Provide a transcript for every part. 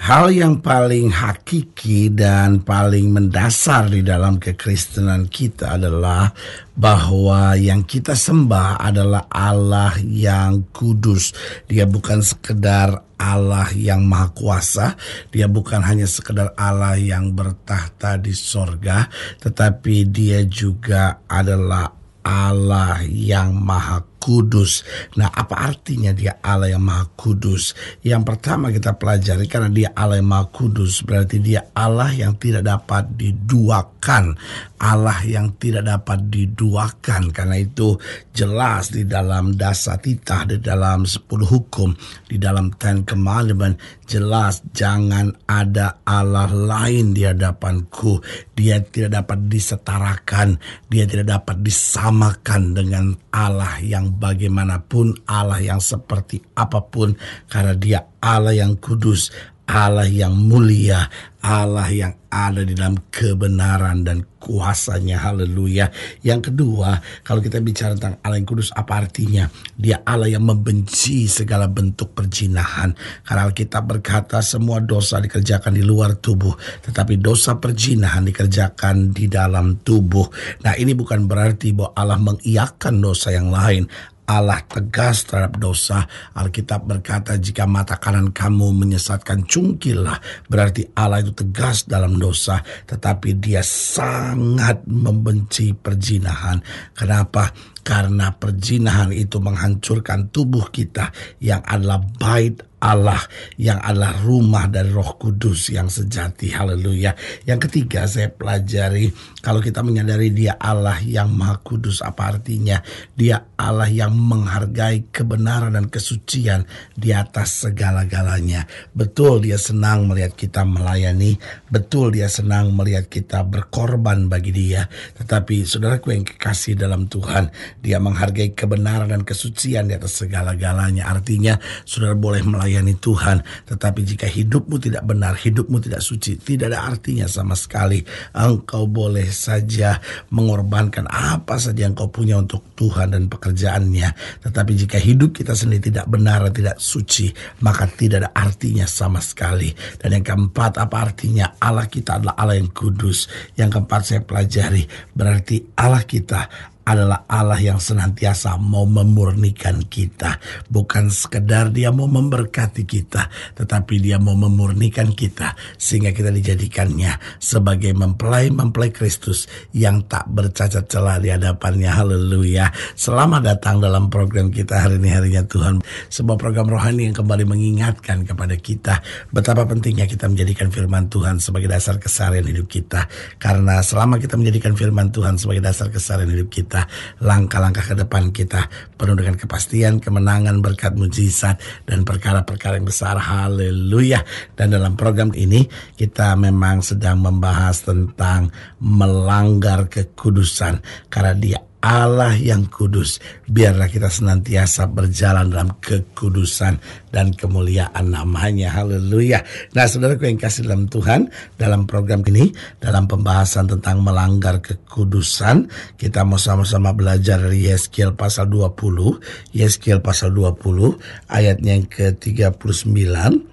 Hal yang paling hakiki dan paling mendasar di dalam kekristenan kita adalah bahwa yang kita sembah adalah Allah yang kudus. Dia bukan sekedar Allah yang maha kuasa, dia bukan hanya sekedar Allah yang bertahta di sorga, tetapi dia juga adalah Allah yang maha kudus. Nah, apa artinya dia Allah yang Maha Kudus? Yang pertama kita pelajari karena dia Allah yang Maha Kudus berarti dia Allah yang tidak dapat diduakan. Allah yang tidak dapat diduakan. Karena itu jelas di dalam dasar titah, di dalam sepuluh hukum, di dalam Ten Commandment jelas jangan ada Allah lain di hadapanku. Dia tidak dapat disetarakan, dia tidak dapat disamakan dengan Allah yang bagaimanapun, Allah yang seperti apa pun, karena Dia Allah yang kudus, Allah yang mulia, Allah yang ada di dalam kebenaran dan kuasanya. Haleluya. Yang kedua, kalau kita bicara tentang Allah yang kudus, apa artinya? Dia Allah yang membenci segala bentuk perjinahan. Karena Alkitab berkata semua dosa dikerjakan di luar tubuh, tetapi dosa perjinahan dikerjakan di dalam tubuh. Nah ini bukan berarti bahwa Allah mengiakan dosa yang lain. Allah tegas terhadap dosa. Alkitab berkata jika mata kanan kamu menyesatkan cungkillah. Berarti Allah itu tegas dalam dosa. Tetapi dia sangat membenci perjinahan. Kenapa? Karena perjinahan itu menghancurkan tubuh kita yang adalah bait Allah yang adalah rumah dari Roh Kudus yang sejati. Haleluya. Yang ketiga saya pelajari kalau kita menyadari dia Allah yang Maha Kudus apa artinya? Dia Allah yang menghargai kebenaran dan kesucian di atas segala-galanya. Betul dia senang melihat kita melayani, betul dia senang melihat kita berkorban bagi dia. Tetapi saudaraku yang kekasih dalam Tuhan, dia menghargai kebenaran dan kesucian di atas segala-galanya. Artinya saudara boleh melayani Tuhan. Tetapi jika hidupmu tidak benar, hidupmu tidak suci, tidak ada artinya sama sekali. Engkau boleh saja mengorbankan apa saja yang kau punya untuk Tuhan dan pekerjaannya. Tetapi jika hidup kita sendiri tidak benar dan tidak suci, maka tidak ada artinya sama sekali. Dan yang keempat, apa artinya? Allah kita adalah Allah yang kudus. Yang keempat saya pelajari, berarti Allah kita adalah Allah yang senantiasa mau memurnikan kita. Bukan sekedar dia mau memberkati kita, tetapi dia mau memurnikan kita sehingga kita dijadikannya sebagai mempelai-mempelai Kristus yang tak bercacat celah di hadapannya. Haleluya. Selamat datang dalam program kita hari ini harinya Tuhan. Sebuah program rohani yang kembali mengingatkan kepada kita betapa pentingnya kita menjadikan firman Tuhan sebagai dasar keseharian hidup kita. Karena selama kita menjadikan firman Tuhan sebagai dasar keseharian hidup kita, kita, langkah-langkah ke depan kita penuh dengan kepastian, kemenangan, berkat mujizat dan perkara-perkara yang besar. Haleluya. Dan dalam program ini kita memang sedang membahas tentang melanggar kekudusan karena dia Allah yang kudus. Biarlah kita senantiasa berjalan dalam kekudusan dan kemuliaan namanya. Haleluya. Nah saudaraku yang kasih dalam Tuhan, dalam program ini, dalam pembahasan tentang melanggar kekudusan, kita mau sama-sama belajar dari Yeskiel pasal 20. Yeskiel pasal 20 ayatnya yang ke-39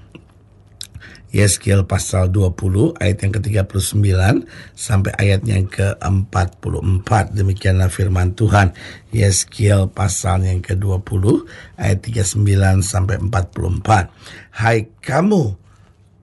Yeskiel pasal 20 ayat yang ke-39 sampai ayatnya yang ke-44. Demikianlah firman Tuhan. Yeskiel pasal yang ke-20 ayat 39 sampai 44. Hai kamu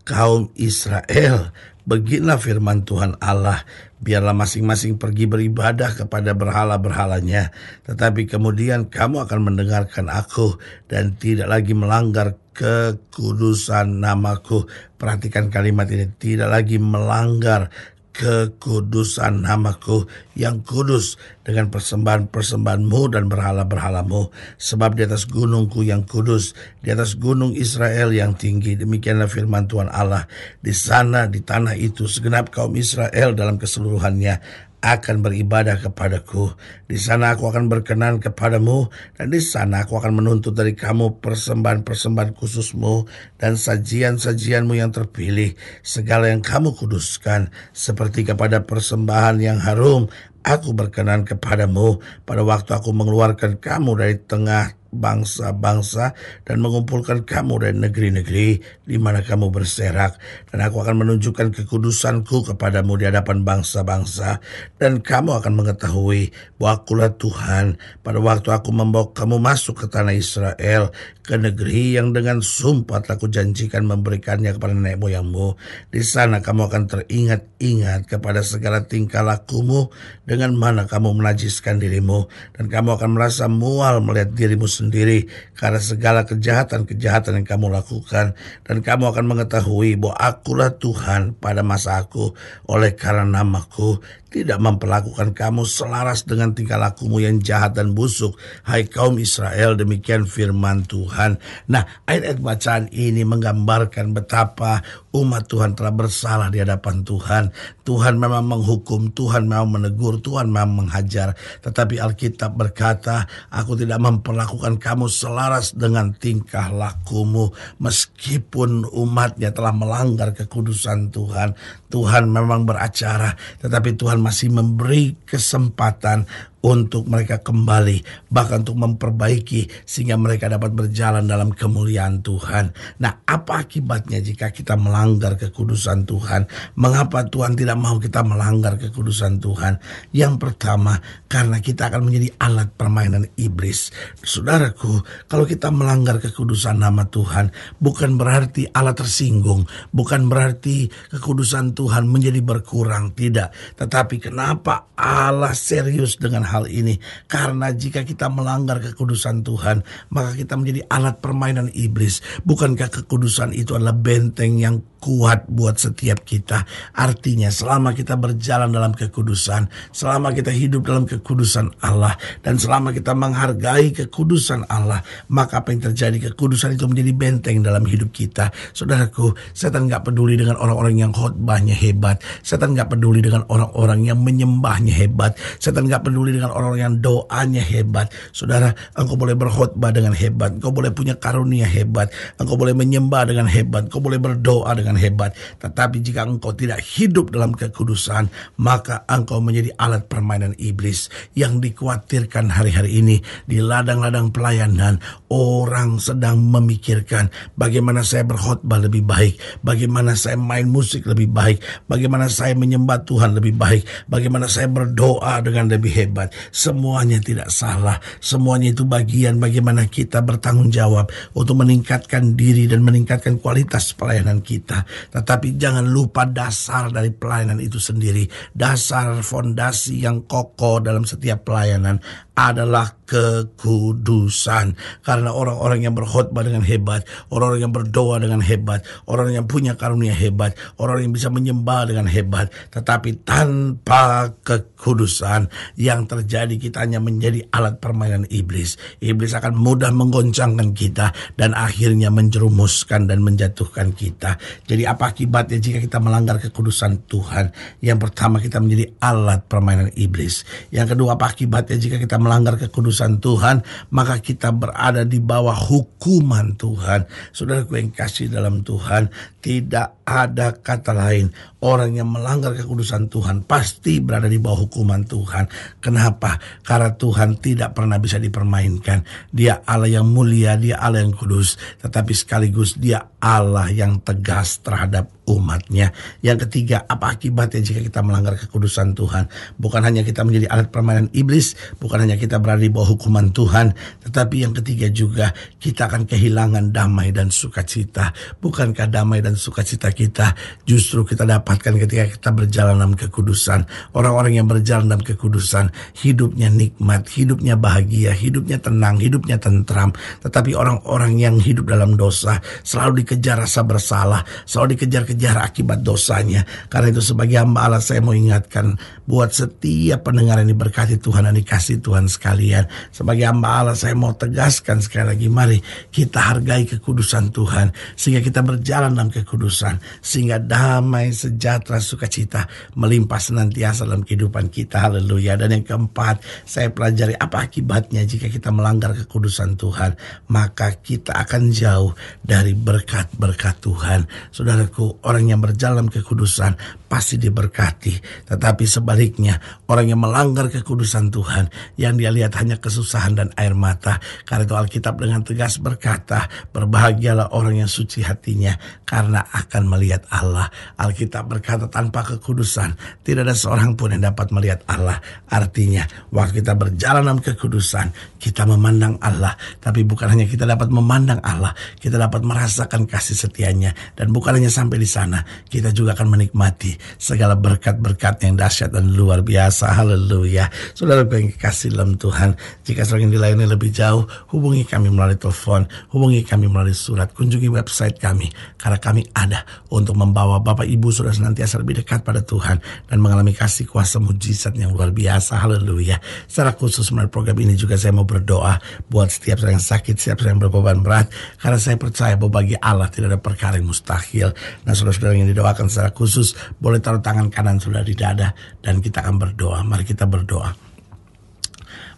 kaum Israel, Beginilah firman Tuhan Allah, biarlah masing-masing pergi beribadah kepada berhala-berhalanya, tetapi kemudian kamu akan mendengarkan aku dan tidak lagi melanggar kekudusan namaku. Perhatikan kalimat ini, tidak lagi melanggar kekudusan namaku yang kudus dengan persembahan-persembahanmu dan berhala-berhalamu. Sebab di atas gunungku yang kudus, di atas gunung Israel yang tinggi, demikianlah firman Tuhan Allah. Di sana, di tanah itu, segenap kaum Israel dalam keseluruhannya akan beribadah kepadaku. Di sana aku akan berkenan kepadamu dan di sana aku akan menuntut dari kamu persembahan-persembahan khususmu dan sajian-sajianmu yang terpilih, segala yang kamu kuduskan, seperti kepada persembahan yang harum. Aku berkenan kepadamu pada waktu aku mengeluarkan kamu dari tengah bangsa-bangsa dan mengumpulkan kamu dari negeri-negeri di mana kamu berserak. Dan aku akan menunjukkan kekudusanku kepadamu di hadapan bangsa-bangsa. Dan kamu akan mengetahui bahwa akulah Tuhan. Pada waktu aku membawa kamu masuk ke tanah Israel ke negeri yang dengan sumpah telah kujanjikan memberikannya kepada nenek moyangmu di sana kamu akan teringat-ingat kepada segala tingkah lakumu dengan mana kamu menajiskan dirimu. Dan kamu akan merasa mual melihat dirimu sendiri sendiri karena segala kejahatan-kejahatan yang kamu lakukan dan kamu akan mengetahui bahwa akulah Tuhan pada masa aku oleh karena namaku tidak memperlakukan kamu selaras dengan tingkah lakumu yang jahat dan busuk. Hai kaum Israel, demikian firman Tuhan. Nah, ayat-ayat bacaan ini menggambarkan betapa umat Tuhan telah bersalah di hadapan Tuhan. Tuhan memang menghukum, Tuhan memang menegur, Tuhan memang menghajar. Tetapi Alkitab berkata, aku tidak memperlakukan kamu selaras dengan tingkah lakumu. Meskipun umatnya telah melanggar kekudusan Tuhan. Tuhan memang beracara, tetapi Tuhan masih memberi kesempatan untuk mereka kembali, bahkan untuk memperbaiki sehingga mereka dapat berjalan dalam kemuliaan Tuhan. Nah, apa akibatnya jika kita melanggar kekudusan Tuhan? Mengapa Tuhan tidak mau kita melanggar kekudusan Tuhan? Yang pertama, karena kita akan menjadi alat permainan iblis. Saudaraku, kalau kita melanggar kekudusan nama Tuhan, bukan berarti Allah tersinggung, bukan berarti kekudusan Tuhan menjadi berkurang, tidak. Tetapi kenapa Allah serius dengan hal ini. Karena jika kita melanggar kekudusan Tuhan maka kita menjadi alat permainan iblis. Bukankah kekudusan itu adalah benteng yang kuat buat setiap kita. Artinya selama kita berjalan dalam kekudusan, selama kita hidup dalam kekudusan Allah, dan selama kita menghargai kekudusan Allah, maka apa yang terjadi? Kekudusan itu menjadi benteng dalam hidup kita. Saudaraku, setan nggak peduli dengan orang-orang yang khotbahnya hebat, setan nggak peduli dengan orang-orang yang menyembahnya hebat, setan nggak peduli dengan orang-orang yang doanya hebat. Saudara, engkau boleh berkhotbah dengan hebat, engkau boleh punya karunia hebat, engkau boleh menyembah dengan hebat, engkau boleh berdoa dengan dengan hebat. Tetapi jika engkau tidak hidup dalam kekudusan, maka engkau menjadi alat permainan iblis yang dikhawatirkan hari-hari ini di ladang-ladang pelayanan. Orang sedang memikirkan bagaimana saya berkhotbah lebih baik, bagaimana saya main musik lebih baik, bagaimana saya menyembah Tuhan lebih baik, bagaimana saya berdoa dengan lebih hebat. Semuanya tidak salah, semuanya itu bagian bagaimana kita bertanggung jawab untuk meningkatkan diri dan meningkatkan kualitas pelayanan kita. Tetapi jangan lupa dasar dari pelayanan itu sendiri. Dasar fondasi yang kokoh dalam setiap pelayanan adalah kekudusan. Karena orang-orang yang berkhutbah dengan hebat, orang-orang yang berdoa dengan hebat, orang yang punya karunia hebat, orang yang bisa menyembah dengan hebat, tetapi tanpa kekudusan yang terjadi kita hanya menjadi alat permainan iblis. Iblis akan mudah menggoncangkan kita dan akhirnya menjerumuskan dan menjatuhkan kita. Jadi apa akibatnya jika kita melanggar kekudusan Tuhan? Yang pertama kita menjadi alat permainan iblis. Yang kedua apa akibatnya jika kita melanggar kekudusan Tuhan, maka kita berada di bawah hukuman Tuhan. Saudara yang kasih dalam Tuhan, tidak ada kata lain. Orang yang melanggar kekudusan Tuhan pasti berada di bawah hukuman Tuhan. Kenapa? Karena Tuhan tidak pernah bisa dipermainkan. Dia Allah yang mulia, dia Allah yang kudus. Tetapi sekaligus dia Allah yang tegas terhadap umatnya. Yang ketiga, apa akibatnya jika kita melanggar kekudusan Tuhan? Bukan hanya kita menjadi alat permainan iblis, bukan hanya kita berada di bawah hukuman Tuhan, tetapi yang ketiga juga kita akan kehilangan damai dan sukacita. Bukankah damai dan sukacita kita justru kita dapat dikuatkan ketika kita berjalan dalam kekudusan. Orang-orang yang berjalan dalam kekudusan, hidupnya nikmat, hidupnya bahagia, hidupnya tenang, hidupnya tentram. Tetapi orang-orang yang hidup dalam dosa, selalu dikejar rasa bersalah, selalu dikejar-kejar akibat dosanya. Karena itu sebagai hamba Allah saya mau ingatkan, buat setiap pendengar yang diberkati Tuhan dan dikasih Tuhan sekalian. Sebagai hamba Allah saya mau tegaskan sekali lagi, mari kita hargai kekudusan Tuhan. Sehingga kita berjalan dalam kekudusan. Sehingga damai, sejahtera, sukacita melimpah senantiasa dalam kehidupan kita. Haleluya. Dan yang keempat, saya pelajari apa akibatnya jika kita melanggar kekudusan Tuhan. Maka kita akan jauh dari berkat-berkat Tuhan. Saudaraku, orang yang berjalan kekudusan pasti diberkati. Tetapi sebaliknya, orang yang melanggar kekudusan Tuhan, yang dia lihat hanya kesusahan dan air mata. Karena itu Alkitab dengan tegas berkata, berbahagialah orang yang suci hatinya, karena akan melihat Allah. Alkitab berkata tanpa kekudusan, tidak ada seorang pun yang dapat melihat Allah. Artinya, waktu kita berjalan dalam kekudusan, kita memandang Allah. Tapi bukan hanya kita dapat memandang Allah, kita dapat merasakan kasih setianya. Dan bukan hanya sampai di sana, kita juga akan menikmati segala berkat-berkat yang dahsyat dan luar biasa. Haleluya. Saudara yang kasih dalam Tuhan, jika saudara ingin dilayani lebih jauh, hubungi kami melalui telepon, hubungi kami melalui surat, kunjungi website kami. Karena kami ada untuk membawa Bapak Ibu sudah senantiasa lebih dekat pada Tuhan dan mengalami kasih kuasa mujizat yang luar biasa. Haleluya. Secara khusus melalui program ini juga saya mau berdoa buat setiap orang yang sakit, setiap orang yang berbeban berat. Karena saya percaya bahwa bagi Allah tidak ada perkara yang mustahil. Nah saudara-saudara yang didoakan secara khusus boleh taruh tangan kanan sudah di dada dan kita akan berdoa. Mari kita berdoa.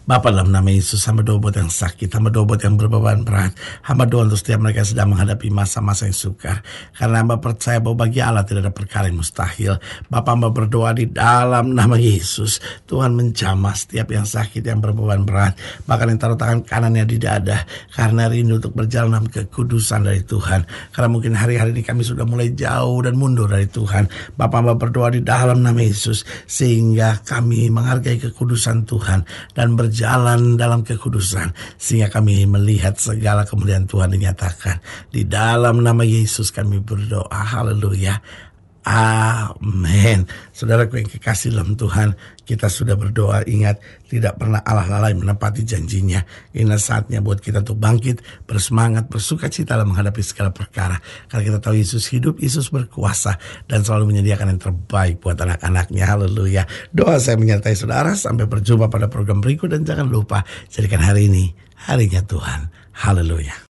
Bapak dalam nama Yesus hamba doa buat yang sakit, hamba doa buat yang berbeban berat, hamba doa untuk setiap mereka sedang menghadapi masa-masa yang sukar. Karena hamba percaya bahwa bagi Allah tidak ada perkara yang mustahil. Bapak hamba berdoa di dalam nama Yesus, Tuhan menjamah setiap yang sakit, yang berbeban berat, bahkan yang taruh tangan kanannya di dada, karena rindu untuk berjalan dalam kekudusan dari Tuhan. Karena mungkin hari-hari ini kami sudah mulai jauh dan mundur dari Tuhan. Bapak hamba berdoa di dalam nama Yesus, sehingga kami menghargai kekudusan Tuhan dan berjalan berjalan dalam kekudusan sehingga kami melihat segala kemuliaan Tuhan dinyatakan. Di dalam nama Yesus kami berdoa haleluya Amin. Saudaraku yang kekasih dalam Tuhan, kita sudah berdoa ingat tidak pernah Allah lalai menepati janjinya. Ini saatnya buat kita untuk bangkit, bersemangat, bersuka cita dalam menghadapi segala perkara. Karena kita tahu Yesus hidup, Yesus berkuasa dan selalu menyediakan yang terbaik buat anak-anaknya. Haleluya. Doa saya menyertai saudara sampai berjumpa pada program berikut dan jangan lupa jadikan hari ini harinya Tuhan. Haleluya.